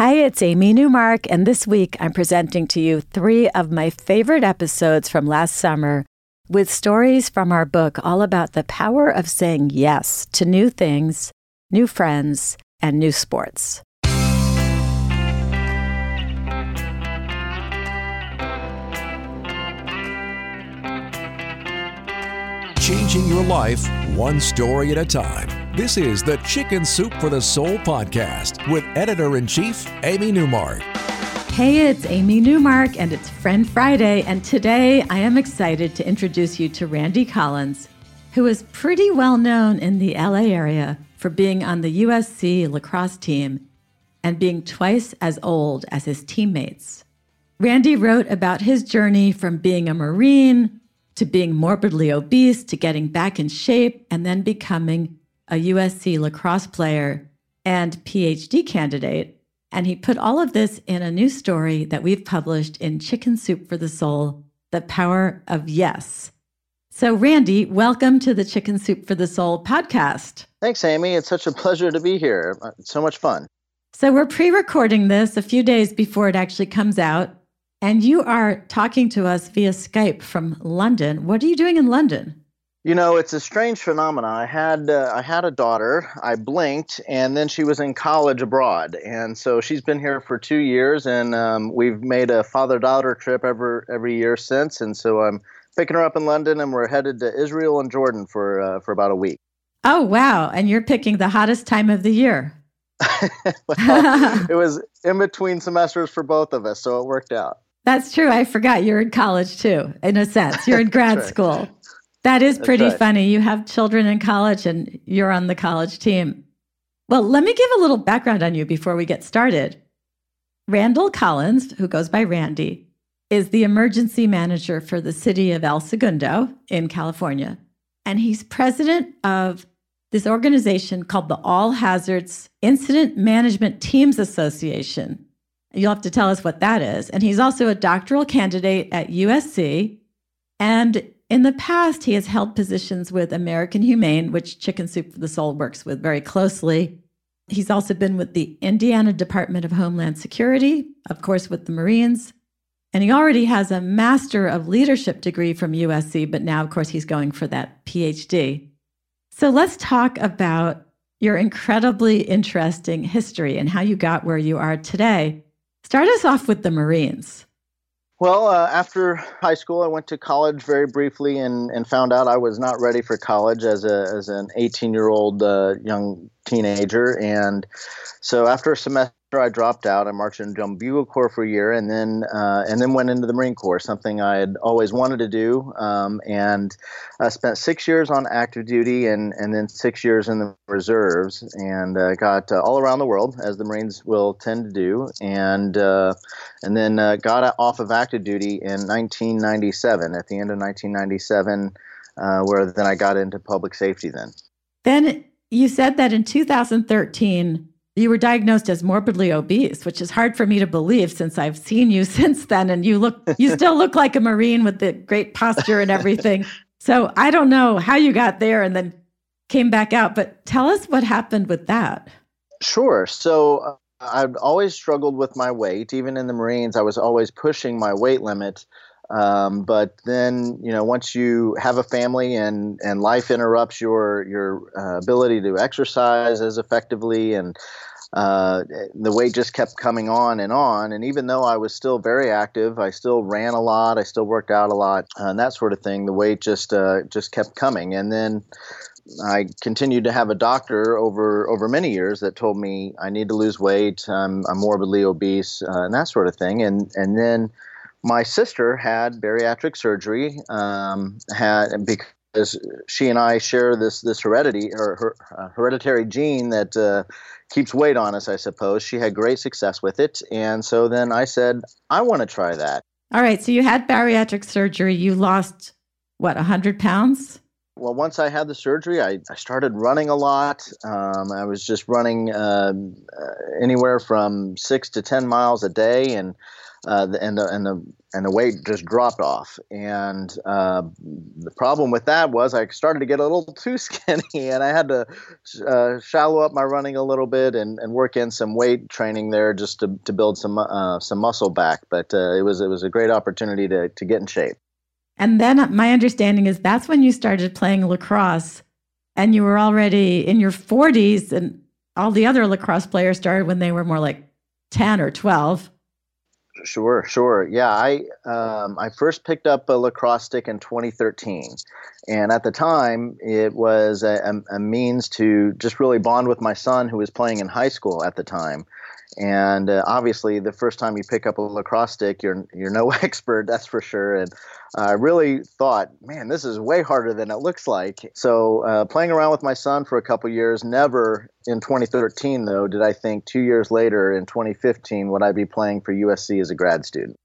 Hi, it's Amy Newmark, and this week I'm presenting to you three of my favorite episodes from last summer with stories from our book all about the power of saying yes to new things, new friends, and new sports. Changing your life one story at a time. This is the Chicken Soup for the Soul podcast with editor in chief, Amy Newmark. Hey, it's Amy Newmark, and it's Friend Friday. And today I am excited to introduce you to Randy Collins, who is pretty well known in the LA area for being on the USC lacrosse team and being twice as old as his teammates. Randy wrote about his journey from being a Marine to being morbidly obese to getting back in shape and then becoming a USC lacrosse player and PhD candidate. And he put all of this in a new story that we've published in Chicken Soup for the Soul The Power of Yes. So, Randy, welcome to the Chicken Soup for the Soul podcast. Thanks, Amy. It's such a pleasure to be here. It's so much fun. So, we're pre recording this a few days before it actually comes out. And you are talking to us via Skype from London. What are you doing in London? You know, it's a strange phenomenon. I had uh, I had a daughter. I blinked, and then she was in college abroad, and so she's been here for two years, and um, we've made a father-daughter trip every every year since. And so I'm picking her up in London, and we're headed to Israel and Jordan for uh, for about a week. Oh wow! And you're picking the hottest time of the year. well, it was in between semesters for both of us, so it worked out. That's true. I forgot you're in college too, in a sense. You're in grad right. school. That is pretty right. funny. You have children in college and you're on the college team. Well, let me give a little background on you before we get started. Randall Collins, who goes by Randy, is the emergency manager for the city of El Segundo in California. And he's president of this organization called the All Hazards Incident Management Teams Association. You'll have to tell us what that is. And he's also a doctoral candidate at USC and in the past, he has held positions with American Humane, which Chicken Soup for the Soul works with very closely. He's also been with the Indiana Department of Homeland Security, of course, with the Marines. And he already has a Master of Leadership degree from USC, but now, of course, he's going for that PhD. So let's talk about your incredibly interesting history and how you got where you are today. Start us off with the Marines. Well, uh, after high school, I went to college very briefly and, and found out I was not ready for college as a as an 18 year old uh, young teenager. And so after a semester I dropped out. I marched in Drum Bugle Corps for a year, and then uh, and then went into the Marine Corps, something I had always wanted to do. Um, and I spent six years on active duty, and and then six years in the reserves, and uh, got uh, all around the world as the Marines will tend to do, and uh, and then uh, got off of active duty in 1997. At the end of 1997, uh, where then I got into public safety. Then. Then you said that in 2013 you were diagnosed as morbidly obese, which is hard for me to believe since I've seen you since then. And you look, you still look like a Marine with the great posture and everything. so I don't know how you got there and then came back out, but tell us what happened with that. Sure. So uh, I've always struggled with my weight. Even in the Marines, I was always pushing my weight limit. Um, but then, you know, once you have a family and, and life interrupts your your uh, ability to exercise as effectively, and uh, the weight just kept coming on and on. And even though I was still very active, I still ran a lot, I still worked out a lot, uh, and that sort of thing. The weight just uh, just kept coming, and then. I continued to have a doctor over over many years that told me I need to lose weight. I'm, I'm morbidly obese uh, and that sort of thing. And and then my sister had bariatric surgery, um, had because she and I share this this heredity or her, uh, hereditary gene that uh, keeps weight on us. I suppose she had great success with it, and so then I said I want to try that. All right, so you had bariatric surgery. You lost what a hundred pounds? Well, once I had the surgery, I, I started running a lot. Um, I was just running uh, uh anywhere from six to ten miles a day, and uh, and the and the and the weight just dropped off. And uh, the problem with that was I started to get a little too skinny, and I had to uh, shallow up my running a little bit and, and work in some weight training there just to, to build some uh, some muscle back. But uh, it was it was a great opportunity to to get in shape. And then my understanding is that's when you started playing lacrosse, and you were already in your 40s, and all the other lacrosse players started when they were more like 10 or 12. Sure, sure. Yeah, I um, I first picked up a lacrosse stick in 2013, and at the time it was a, a, means to just really bond with my son who was playing in high school at the time. And uh, obviously, the first time you pick up a lacrosse stick, you're you're no expert, that's for sure. And I really thought, man, this is way harder than it looks like. So uh, playing around with my son for a couple years, never in 2013 though did I think two years later in 2015 would I be playing for USC as a grad student.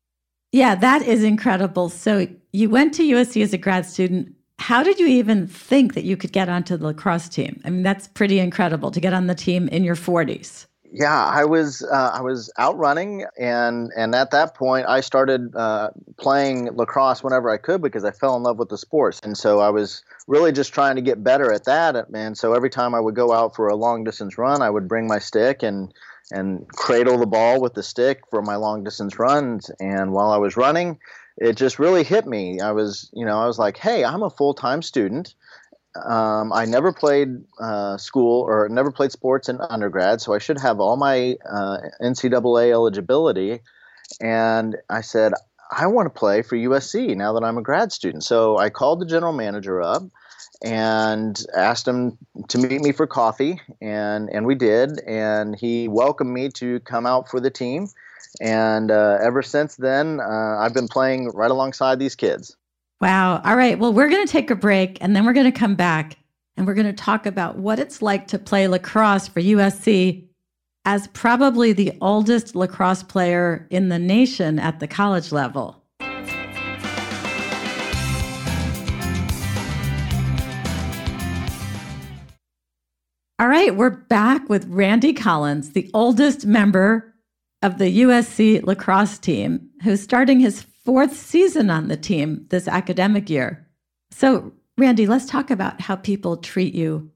Yeah, that is incredible. So you went to USC as a grad student. How did you even think that you could get onto the lacrosse team? I mean, that's pretty incredible to get on the team in your 40s yeah, I was uh, I was out running, and and at that point, I started uh, playing lacrosse whenever I could because I fell in love with the sports, and so I was really just trying to get better at that. And so every time I would go out for a long distance run, I would bring my stick and and cradle the ball with the stick for my long distance runs. And while I was running, it just really hit me. I was you know I was like, hey, I'm a full time student um, I never played uh, school or never played sports in undergrad, so I should have all my uh, NCAA eligibility. And I said, I want to play for USC now that I'm a grad student. So I called the general manager up and asked him to meet me for coffee, and and we did. And he welcomed me to come out for the team. And uh, ever since then, uh, I've been playing right alongside these kids. Wow. All right. Well, we're going to take a break and then we're going to come back and we're going to talk about what it's like to play lacrosse for USC as probably the oldest lacrosse player in the nation at the college level. All right, we're back with Randy Collins, the oldest member of the USC lacrosse team, who's starting his fourth season on the team this academic year. So, Randy, let's talk about how people treat you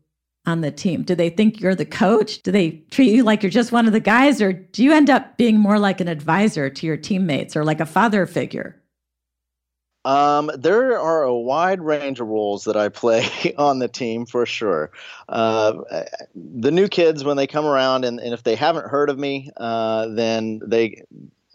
on the team. Do they think you're the coach? Do they treat you like you're just one of the guys? Or do you end up being more like an advisor to your teammates or like a father figure? Um, there are a wide range of roles that I play on the team for sure. Uh, the new kids, when they come around, and, and if they haven't heard of me, uh, then they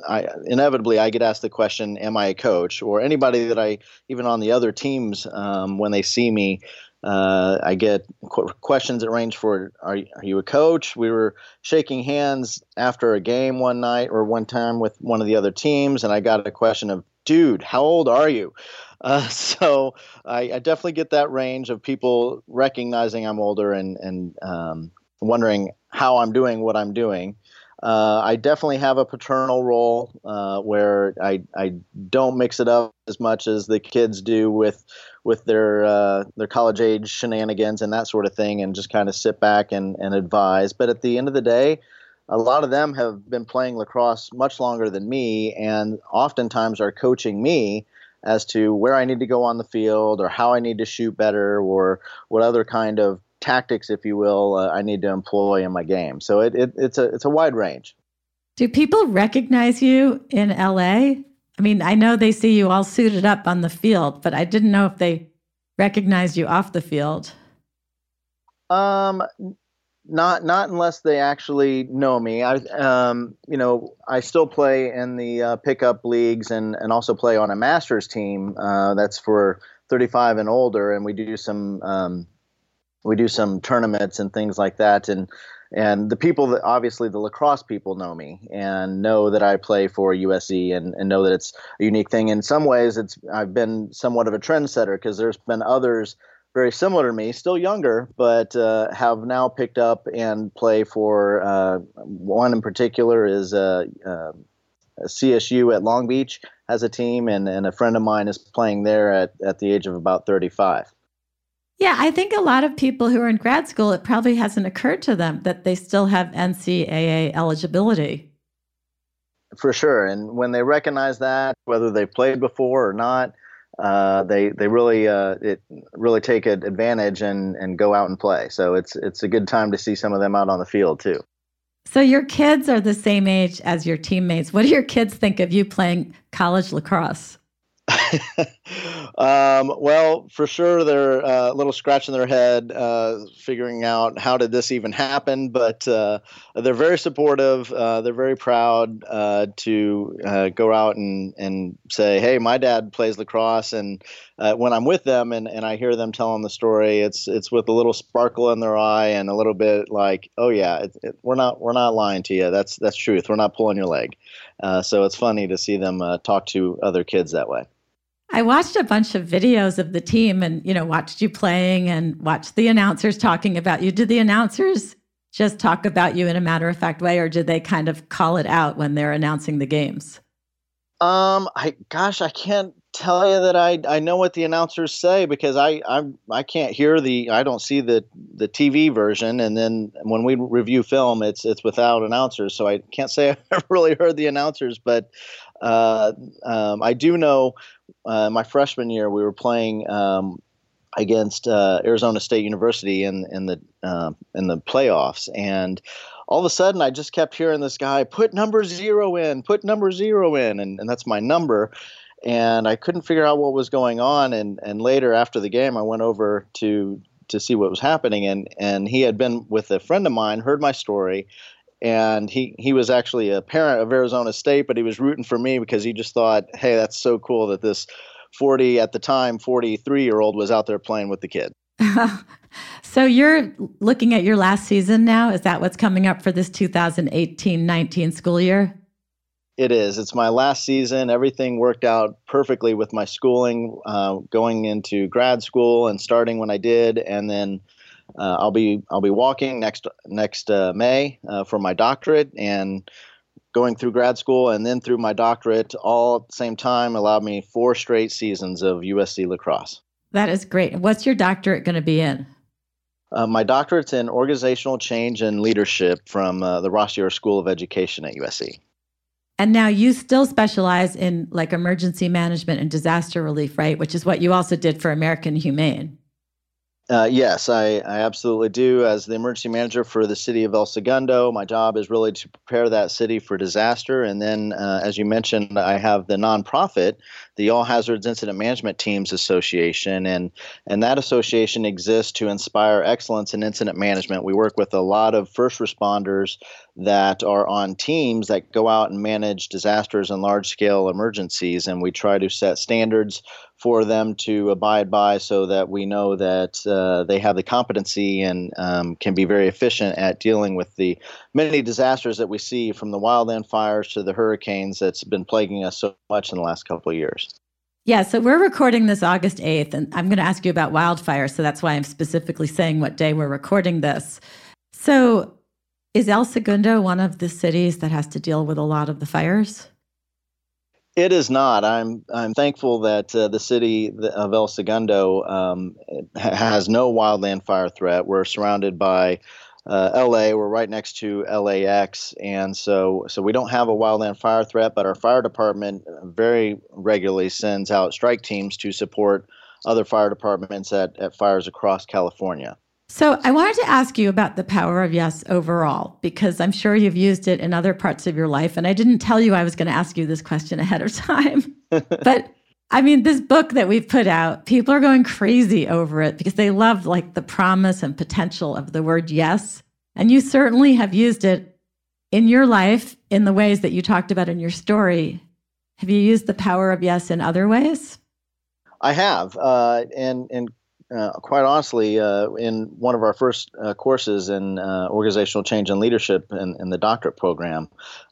I inevitably I get asked the question, "Am I a coach?" Or anybody that I even on the other teams um, when they see me, uh, I get qu- questions that range for, are, "Are you a coach?" We were shaking hands after a game one night or one time with one of the other teams, and I got a question of, "Dude, how old are you?" Uh, so I, I, definitely get that range of people recognizing I'm older and and um, wondering how I'm doing what I'm doing. Uh, I definitely have a paternal role uh, where I, I don't mix it up as much as the kids do with with their uh, their college age shenanigans and that sort of thing, and just kind of sit back and, and advise. But at the end of the day, a lot of them have been playing lacrosse much longer than me, and oftentimes are coaching me as to where I need to go on the field or how I need to shoot better or what other kind of tactics, if you will, uh, I need to employ in my game. So it, it, it's a it's a wide range. Do people recognize you in LA? I mean, I know they see you all suited up on the field, but I didn't know if they recognized you off the field. Um, not not unless they actually know me. I um, you know, I still play in the uh, pickup leagues and and also play on a masters team. Uh, that's for 35 and older, and we do some um, we do some tournaments and things like that and and the people that obviously the lacrosse people know me and know that I play for USC and, and know that it's a unique thing. In some ways, it's I've been somewhat of a trendsetter because there's been others very similar to me, still younger, but uh, have now picked up and play for uh, one in particular is uh, uh CSU at Long Beach has a team, and, and a friend of mine is playing there at, at the age of about 35. Yeah, I think a lot of people who are in grad school, it probably hasn't occurred to them that they still have NCAA eligibility. For sure, and when they recognize that, whether they played before or not, uh, they they really uh, it really take advantage and and go out and play. So it's it's a good time to see some of them out on the field too. So your kids are the same age as your teammates. What do your kids think of you playing college lacrosse? um, well, for sure, they're uh, a little scratching their head, uh, figuring out how did this even happen. But uh, they're very supportive. Uh, they're very proud uh, to uh, go out and, and say, "Hey, my dad plays lacrosse." And when I'm with them and, and I hear them telling the story, it's it's with a little sparkle in their eye and a little bit like, "Oh yeah, it, it, we're not we're not lying to you. That's that's truth. We're not pulling your leg." so it's funny to see them talk to other kids that way. I watched a bunch of videos of the team and, you know, watched you playing and watched the announcers talking about you. Did the announcers just talk about you in a matter of fact way, or did they kind of call it out when they're announcing the games? Um, I gosh, I can't tell you that I I know what the announcers say because I I'm I can't hear the I don't see the the TV version, and then when we review film, it's it's without announcers, so I can't say I've really heard the announcers, but uh, um, I do know uh, my freshman year we were playing um, against uh, Arizona State University in in the uh, in the playoffs, and all of a sudden I just kept hearing this guy put number zero in, put number zero in, and, and that's my number. And I couldn't figure out what was going on. And, and later after the game, I went over to to see what was happening. And, and he had been with a friend of mine, heard my story, and he he was actually a parent of Arizona State, but he was rooting for me because he just thought, hey, that's so cool that this 40 at the time 43 year old was out there playing with the kid. so you're looking at your last season now. Is that what's coming up for this 2018-19 school year? It is. It's my last season. Everything worked out perfectly with my schooling, uh, going into grad school and starting when I did, and then uh, I'll be I'll be walking next next uh, May uh, for my doctorate and going through grad school and then through my doctorate all at the same time allowed me four straight seasons of USC lacrosse. That is great. What's your doctorate going to be in? Uh, my doctorate's in organizational change and leadership from uh, the Rossier School of Education at USC. And now you still specialize in like emergency management and disaster relief, right? Which is what you also did for American Humane. Uh, yes, I, I absolutely do. As the emergency manager for the city of El Segundo, my job is really to prepare that city for disaster. And then, uh, as you mentioned, I have the nonprofit, the All Hazards Incident Management Teams Association, and and that association exists to inspire excellence in incident management. We work with a lot of first responders that are on teams that go out and manage disasters and large scale emergencies, and we try to set standards for them to abide by so that we know that uh, they have the competency and um, can be very efficient at dealing with the many disasters that we see from the wildland fires to the hurricanes that's been plaguing us so much in the last couple of years. Yeah, so we're recording this August 8th, and I'm going to ask you about wildfires. So that's why I'm specifically saying what day we're recording this. So, is El Segundo one of the cities that has to deal with a lot of the fires? It is not. I'm I'm thankful that uh, the city of El Segundo um, has no wildland fire threat. We're surrounded by uh, LA. We're right next to LAX, and so so we don't have a wildland fire threat. But our fire department very regularly sends out strike teams to support other fire departments at, at fires across California. So I wanted to ask you about the power of yes overall, because I'm sure you've used it in other parts of your life. And I didn't tell you I was going to ask you this question ahead of time. but I mean, this book that we've put out, people are going crazy over it because they love like the promise and potential of the word yes. And you certainly have used it in your life in the ways that you talked about in your story. Have you used the power of yes in other ways? I have. Uh, and, and uh, quite honestly, uh, in one of our first uh, courses in uh, organizational change and leadership in, in the doctorate program,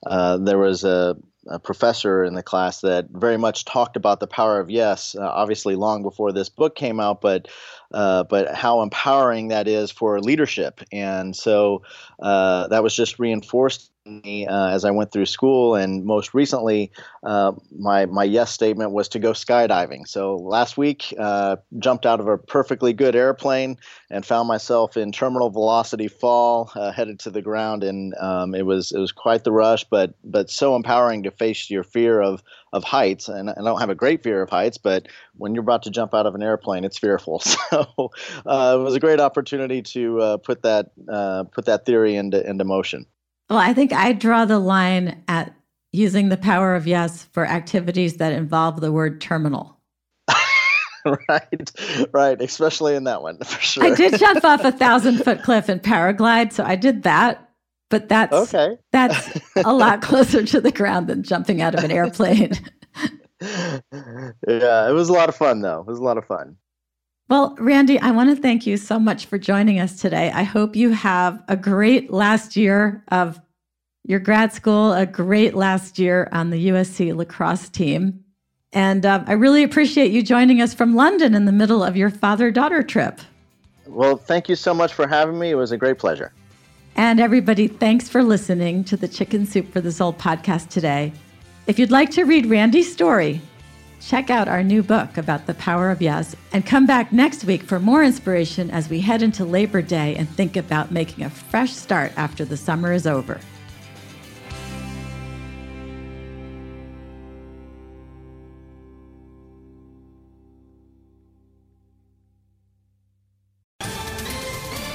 uh, there was a, a, professor in the class that very much talked about the power of yes. Uh, obviously, long before this book came out, but but how empowering that is for leadership, and so that was just reinforced me uh, as I went through school, and most recently, uh, my my yes statement was to go skydiving. So last week, uh, jumped out of a perfectly good airplane and found myself in terminal velocity fall, uh, headed to the ground, and um, it was it was quite the rush, but but so empowering to face your fear of of heights. And I don't have a great fear of heights, but when you're about to jump out of an airplane, it's fearful. So uh, it was a great opportunity to uh, put that put that theory into into motion. Well, I think I draw the line at using the power of yes for activities that involve the word terminal. right, right, especially in that one for sure. I did jump off a thousand foot cliff and paraglide, so I did that. But that's okay. that's a lot closer to the ground than jumping out of an airplane. yeah, it was a lot of fun though. It was a lot of fun. Well, Randy, I want to thank you so much for joining us today. I hope you have a great last year of your grad school, a great last year on the USC lacrosse team. And uh, I really appreciate you joining us from London in the middle of your father daughter trip. Well, thank you so much for having me. It was a great pleasure. And everybody, thanks for listening to the Chicken Soup for the Soul podcast today. If you'd like to read Randy's story, Check out our new book about the power of yes and come back next week for more inspiration as we head into Labor Day and think about making a fresh start after the summer is over.